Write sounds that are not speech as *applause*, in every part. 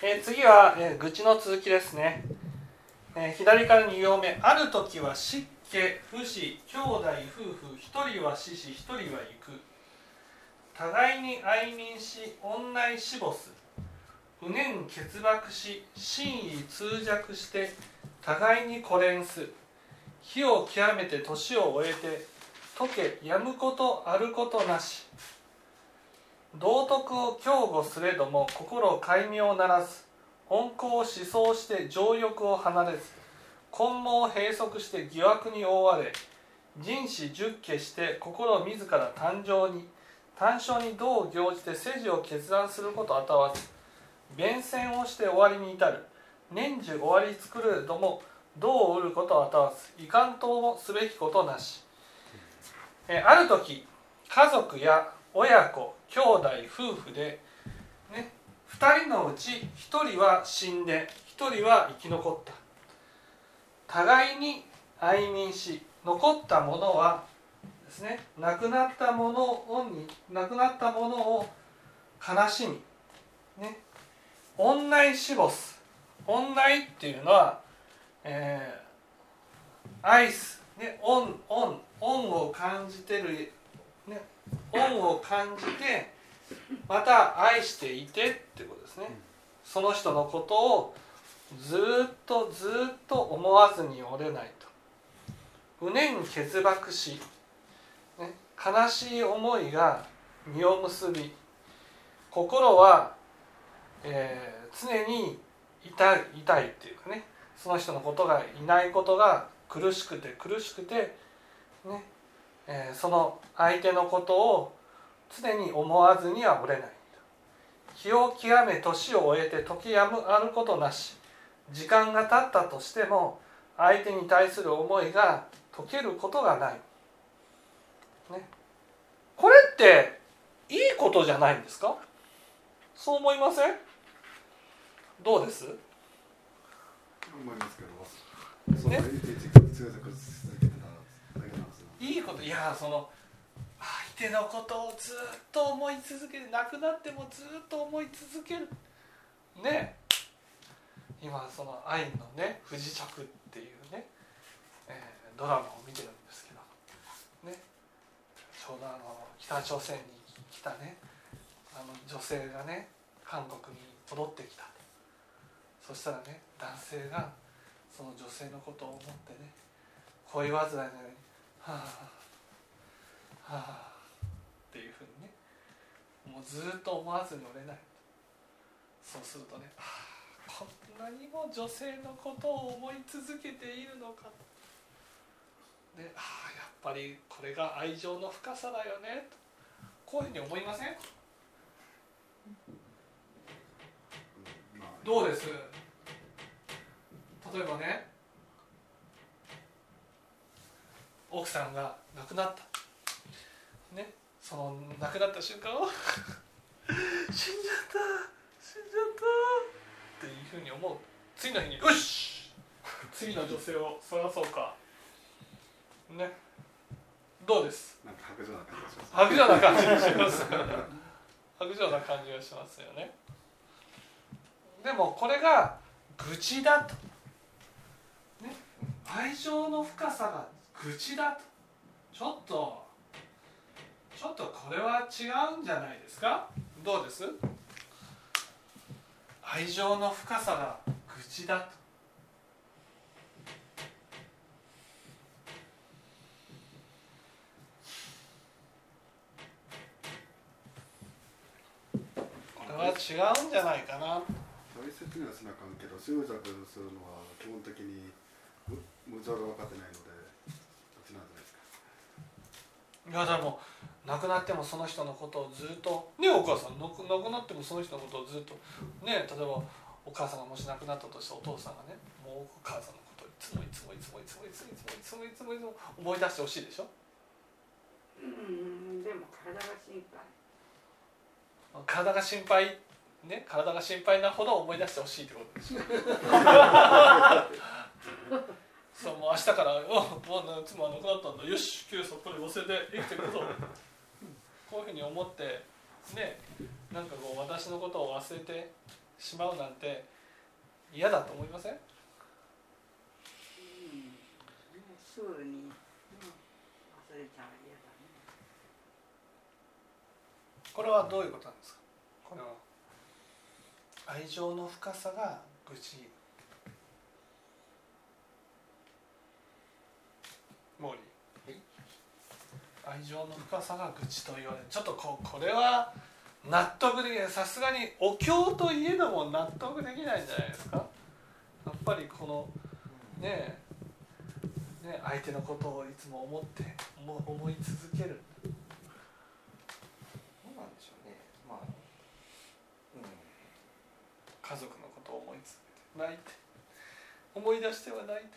えー、次は、えー、愚痴の続きですね、えー、左から2行目。ある時は湿気不死兄弟夫婦一人は死し一人は行く。互いに愛民し女い死没不念欠縛し真意通弱して互いに孤連す火を極めて年を終えて解けやむことあることなし。道徳を強護すれども心を戒名ならず温厚を思想して情欲を離れず根毛を閉塞して疑惑に覆われ人死十家して心自ら誕生に単勝に道を行じて世事を決断することあたわず弁戦をして終わりに至る。年中終わり作るども道を売ることあたわず遺憾ともすべきことなし。えある時家族や親子兄弟夫婦で、ね、2人のうち1人は死んで1人は生き残った。互いに愛民し残ったものはですね亡くなったものをに亡くなったものを悲しみね女い死没女いっていうのは、えー、アイスねオンオン恩を感じてる恩を感じてまた愛していてってことですね。その人のことをずっとずっと思わずにおれないと。無念欠縛し、ね、悲しい思いが実を結び心は、えー、常に痛い痛いっていうかねその人のことがいないことが苦しくて苦しくてねえー、その相手のことを常に思わずにはおれない。気を極め年を終えて時やむあることなし。時間が経ったとしても相手に対する思いが解けることがない、ね、これっていいことじゃないんですか？そう思いません？どうです？思いますけど、ね、いいこといやその相手のことをずっと思い続ける亡くなってもずっと思い続ける。ね。今その愛のね不時着っていうね、えー、ドラマを見てるんですけどね。ちょうどあの北朝鮮に来たねあの女性がね韓国に戻ってきた。そしたらね男性がその女性のことを思ってね恋煩いのようにあはあっていうふうにねもうずっと思わずにおれないそうするとね、はあ、こんなにも女性のことを思い続けているのかでああやっぱりこれが愛情の深さだよねとこういうふうに思いませんどうです例えばね奥さんが亡くなった。ね。その亡くなった瞬間を。*laughs* 死んじゃった。死んじゃった。っていうふうに思う。次の日によし。次の女性を探そうか。ね。どうです？なんか白状な感じがします白状な感じがします。白状な感じがしますよね。でもこれが愚痴だと、ね、愛情の深さが愚痴だと。ちょっと。ちょっとこれは違うんじゃないですか？どうです？愛情の深さが愚痴だと。これは違うんじゃないかな。大切にはしなあかんけど執着するのは基本的に無常が分かってないので。いやでも亡くなってもその人のことをずっとねお母さん亡くなってもその人のことをずっとね例えばお母さんがもし亡くなったとしてお父さんがねもうお母さんのことをいつもいつもいつもいつもいつもいつもいつもいつもいつも思い出してほしいでしょ？うんでも体が心配。体が心配。ね体が心配なほど思い出してほしいってことでしょ？*laughs* そうもう明日から「もう妻は亡くなったんだ。よし今日そこに忘れて生きていくぞ」*laughs* こういうふうに思ってねなんかこう私のことを忘れてしまうなんて嫌だと思いません？うんすぐに、うん、忘れちゃう嫌だね。これはどういうことなんですか？これは愛情の深さが愚痴モーリー愛情の深さが愚痴と言われるちょっとここれは納得できない。さすがにお経といえども納得できないんじゃないですか？やっぱりこのねえね相手のことをいつも思って思思い続ける。どうなんでしょうね。まあうん。家族のことを思い続けて泣いて。思い出しては泣いて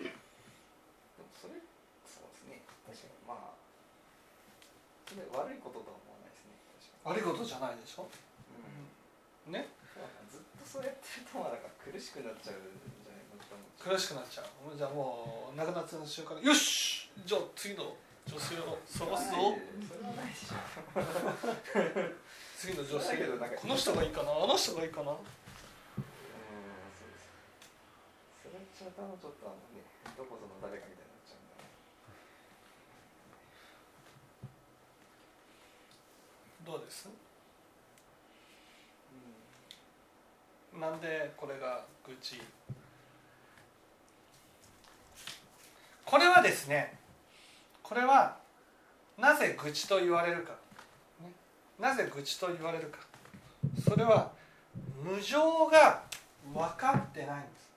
でもそれそうですね確かにまあそれ悪いこととは思わないですね。悪いことじゃないでしょ、に、うん。ね？ずっとそうやってるとか苦しくなっちゃうんじゃない苦しくなっちゃう。じゃあもう亡くなった瞬間によし！じゃあ次の女性を探すぞ。次の女性この人がいいかな？あの人がいいかな？うんそうです。それちょっとあのねどこぞの誰かみたいになっちゃうんだうです。うなんでこれが愚痴？これはですねこれはなぜ愚痴と言われるか、ね。なぜ愚痴と言われるか。それは無常が分かってないんです。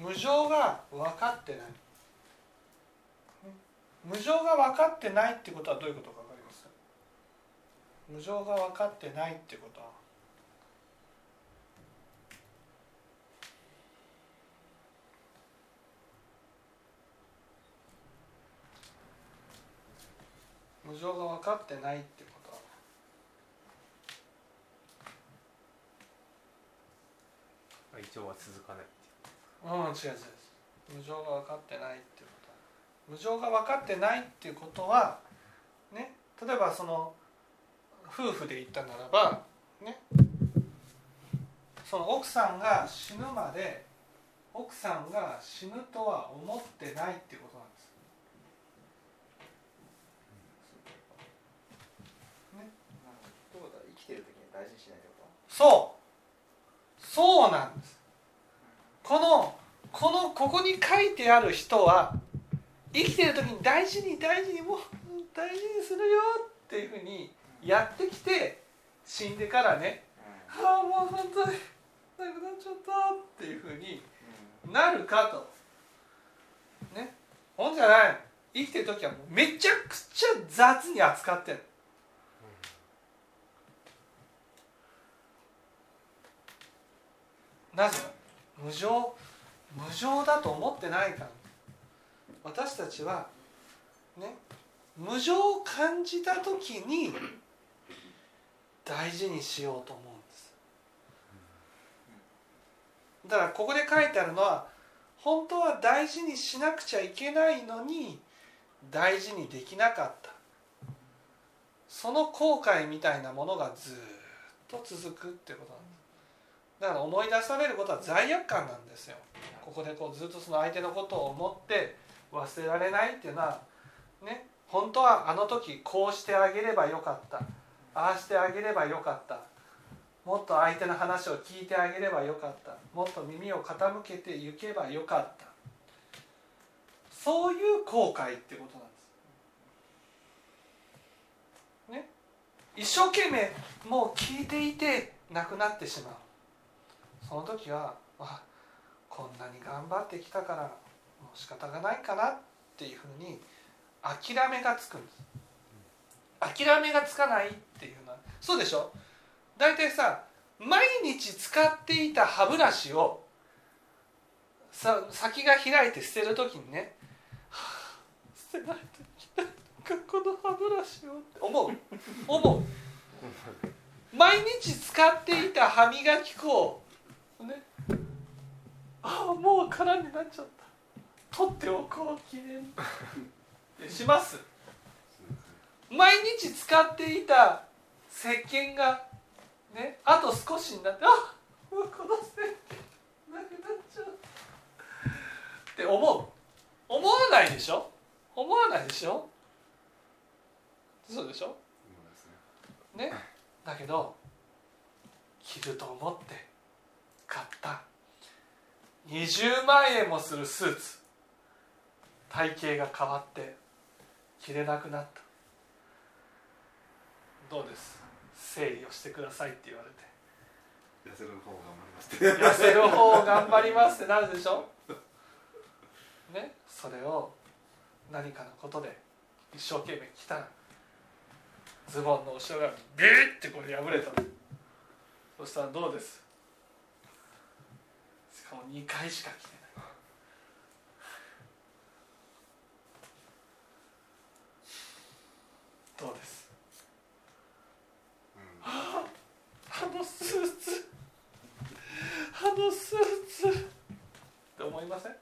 無常が分かってない。無常が分かってないってことはどういうことか分かります？無常が分かってないってこと。は無常が分かってないってこと。は愛情は続かない。うん違う違う無常が分かってないっていうこと。無常が分かってないっていうことはね例えばその夫婦で言ったならばねその奥さんが死ぬまで奥さんが死ぬとは思ってないっていうことなんです。んなるほどってことは生きてる時に大事にしないってこそう。そうなんですこのこのここに書いてある人は生きてる時に大事に大事にもう大事にするよっていうふうにやってきて死んでからねと、ああもう本当になくなっちゃったっていうふうになるかと。ね。ほんじゃない生きてる時はもうめちゃくちゃ雑に扱ってるなぜ？無常無常だと思ってないか。ら私たちはね無常を感じた時に大事にしようと思うんです。だからここで書いてあるのは本当は大事にしなくちゃいけないのに大事にできなかった。その後悔みたいなものがずっと続くってことなんです。だから思い出されることは罪悪感なんですよ。ここでこうずっとその相手のことを思って忘れられないっていうのはね本当はあの時こうしてあげればよかった。ああしてあげればよかった。もっと相手の話を聞いてあげればよかった。もっと耳を傾けていけばよかった。そういう後悔ってことなんです。ね。一生懸命もう聞いていて亡くなってしまう。その時はあこんなに頑張ってきたからもう仕方がないかなっていうふうに諦めがつくんです。諦めがつかないっていうのはそうでしょ？大体さ毎日使っていた歯ブラシをさ先が開いて捨てる時にね「捨てないといけないこの歯ブラシを」って思う。思う。毎日使っていた歯磨き粉をね。ああもう空になっちゃった。取っておこう記念。に *laughs* します。毎日使っていた石鹸がねあと少しになってあもうこの石鹸なくなっちゃう。って思う。思わないでしょ？思わないでしょ？そうでしょ？ね。だけど着ると思って買った。20万円もするスーツ。体型が変わって着れなくなった。どうです？整理をしてくださいって言われて。痩せる方頑張りますって。痩せる方頑張りますって。なるでしょ？*laughs* ね？それを何かのことで一生懸命着たらズボンの後ろがビリッてこれ破れた。そしたらどうです？しかも2回しか着てない。どうです？うんあのスーツ。あのスーツ。って思いません？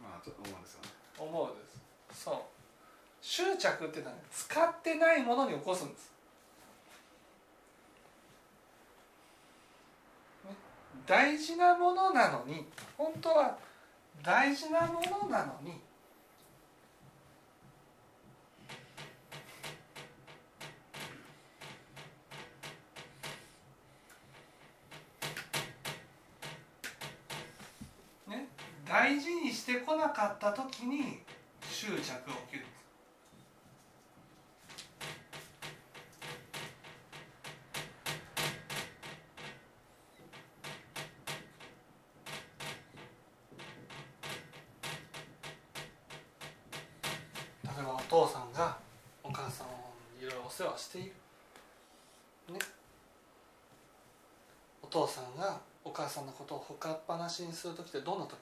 まあちょっと思うんですよね。思うんです。そう。執着っていうのはね使ってないものに起こすんです、大事なものなのに本当は大事なものなのに大事にしてこなかった時に執着が起きる例えばお父さんがお母さんをいろいろお世話している。ね。お父さんがお母さんのことをほかっぱなしにする時ってどんな時？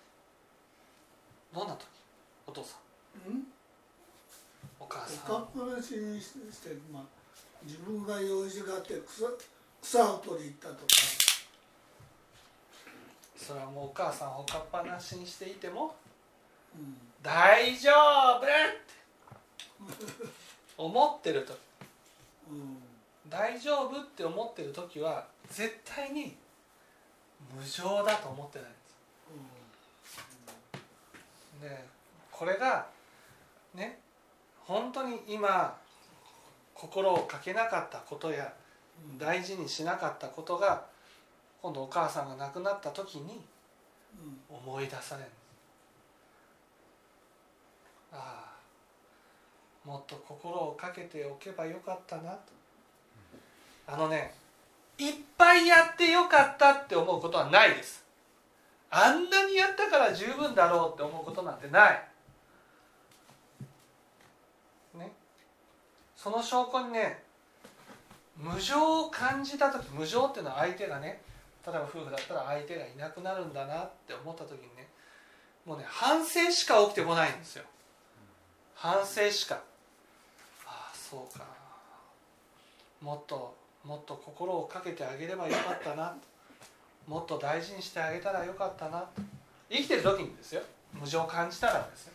どんな時？お父さん。うん？お母さおかんっぱなしにして、まあ、自分が用事があって草草を取り行ったとか。それはもうお母さんをほかっぱなしにしていてもうん。大丈夫って思ってる時。うん大丈夫って思ってる時は絶対に無常だと思ってないんです。でこれがね本当に今心をかけなかったことやうん。大事にしなかったことが今度お母さんが亡くなった時にうん。思い出される。ああもっと心をかけておけばよかったな。とあのねいっぱいやってよかったって思うことはないです。あんなにやったから十分だろうって思うことなんてない。ね。その証拠にね無常を感じた時無常っていうのは相手がね例えば夫婦だったら相手がいなくなるんだなって思った時にねもうね反省しか起きてこないんですよ。反省しか。そうか。もっともっと心をかけてあげればよかったな。もっと大事にしてあげたらよかったな。生きてる時にですよ。無常を感じたらですよ。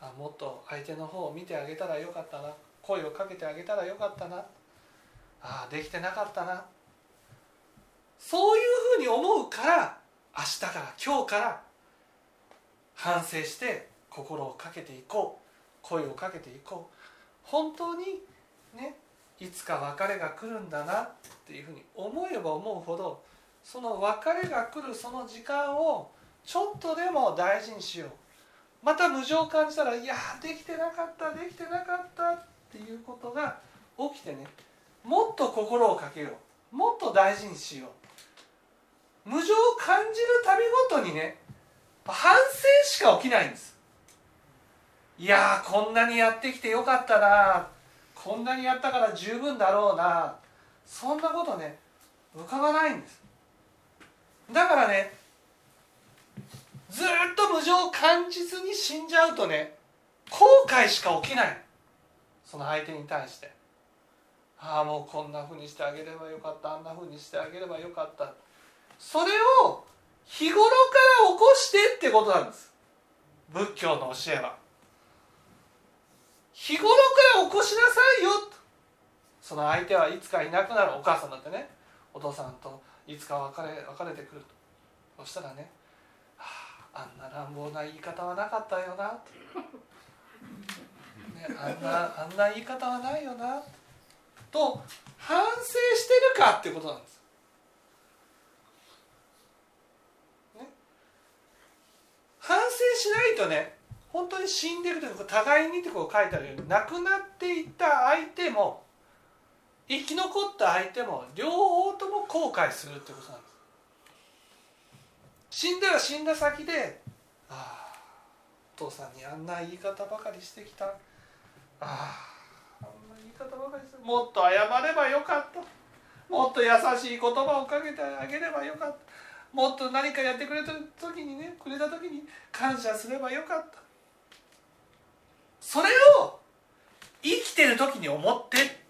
あもっと相手の方を見てあげたらよかったな。声をかけてあげたらよかったな。ああできてなかったな。そういうふうに思うから明日から今日から反省して心をかけていこう。声をかけていこう。本当にねいつか別れが来るんだなっていうふうに思えば思うほどその別れが来るその時間をちょっとでも大事にしよう。また無常を感じたらいやできてなかったできてなかったっていうことが起きてねもっと心をかけよう。もっと大事にしよう。無常を感じるたびごとにね反省しか起きないんです。いやこんなにやってきてよかったな。こんなにやったから十分だろうな。そんなことね浮かばないんです。だからねずっと無常を感じずに死んじゃうとね後悔しか起きない。その相手に対して。ああもうこんなふうにしてあげればよかった。あんなふうにしてあげればよかった。それを日頃から起こしてってことなんです。仏教の教えは。日頃から起こしなさいよ。その相手はいつかいなくなるお母さんだってね。お父さんといつか別れ別れてくると。そしたらね、はあ、あんな乱暴な言い方はなかったよなって、ね、あんなあんな言い方はないよなと反省してるかってことなんです。ね、反省しないとね本当に死んでいくというか互いにってこう書いてあるように亡くなっていった相手も生き残った相手も両方とも後悔するってことなんです。死んだら死んだ先でああお父さんにあんな言い方ばかりしてきた。あああんな言い方ばかりしてもっと謝ればよかった。もっと優しい言葉をかけてあげればよかった。もっと何かやってくれた時にねくれた時に感謝すればよかった。それを生きてる時に思って。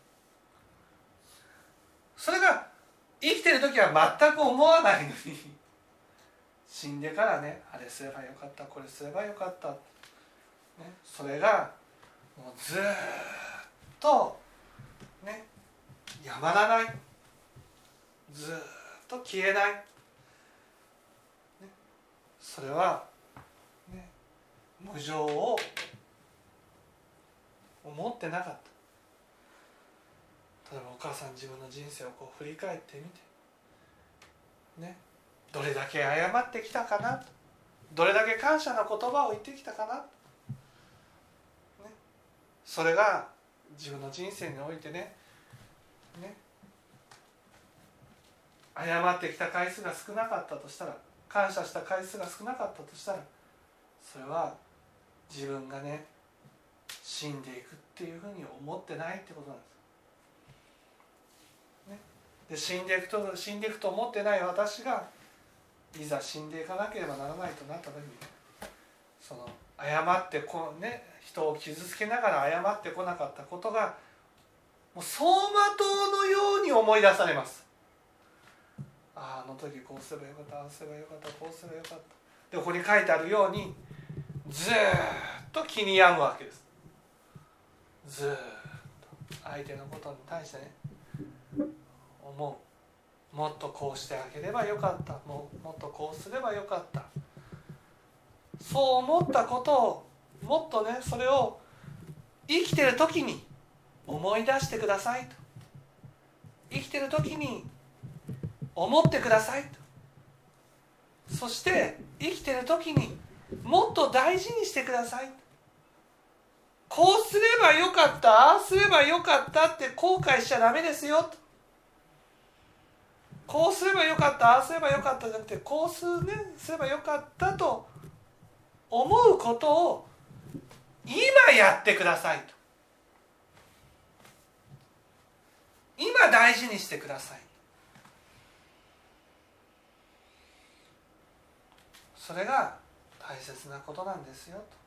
それが生きてる時は全く思わないのに。死んでからねあれすればよかったこれすればよかった、ね、それがもうずっとねやまらない。ずっと消えない、ね、それは、ね、無常を思ってなかった。例えばお母さん自分の人生をこう振り返ってみて。ね。どれだけ謝ってきたかなどれだけ感謝の言葉を言ってきたかな、ね、それが自分の人生においてね。ね。謝ってきた回数が少なかったとしたら感謝した回数が少なかったとしたらそれは自分がね死んでいくっていうふうに思ってないってことなんです。ね、で死んでいくと死んでいくと思ってない私がいざ死んでいかなければならないとなった時にその謝ってこうね人を傷つけながら謝ってこなかったことがもう走馬灯のように思い出されます。あああの時こうすればよかったああすればよかったこうすればよかったでここに書いてあるようにずっと気に病むわけですずっと相手のことに対してね思う。もっとこうしてあげればよかった。ももっとこうすればよかった。そう思ったことをもっとねそれを生きてる時に思い出してくださいと。生きてる時に思ってくださいと。そして生きてる時にもっと大事にしてくださいこうすればよかった？ああすればよかったって後悔しちゃダメですよ。とこうすればよかった？ああすればよかったじゃなくてこうす,、ね、すればよかったと思うことを今やってくださいと。今大事にしてください。それが大切なことなんですよと。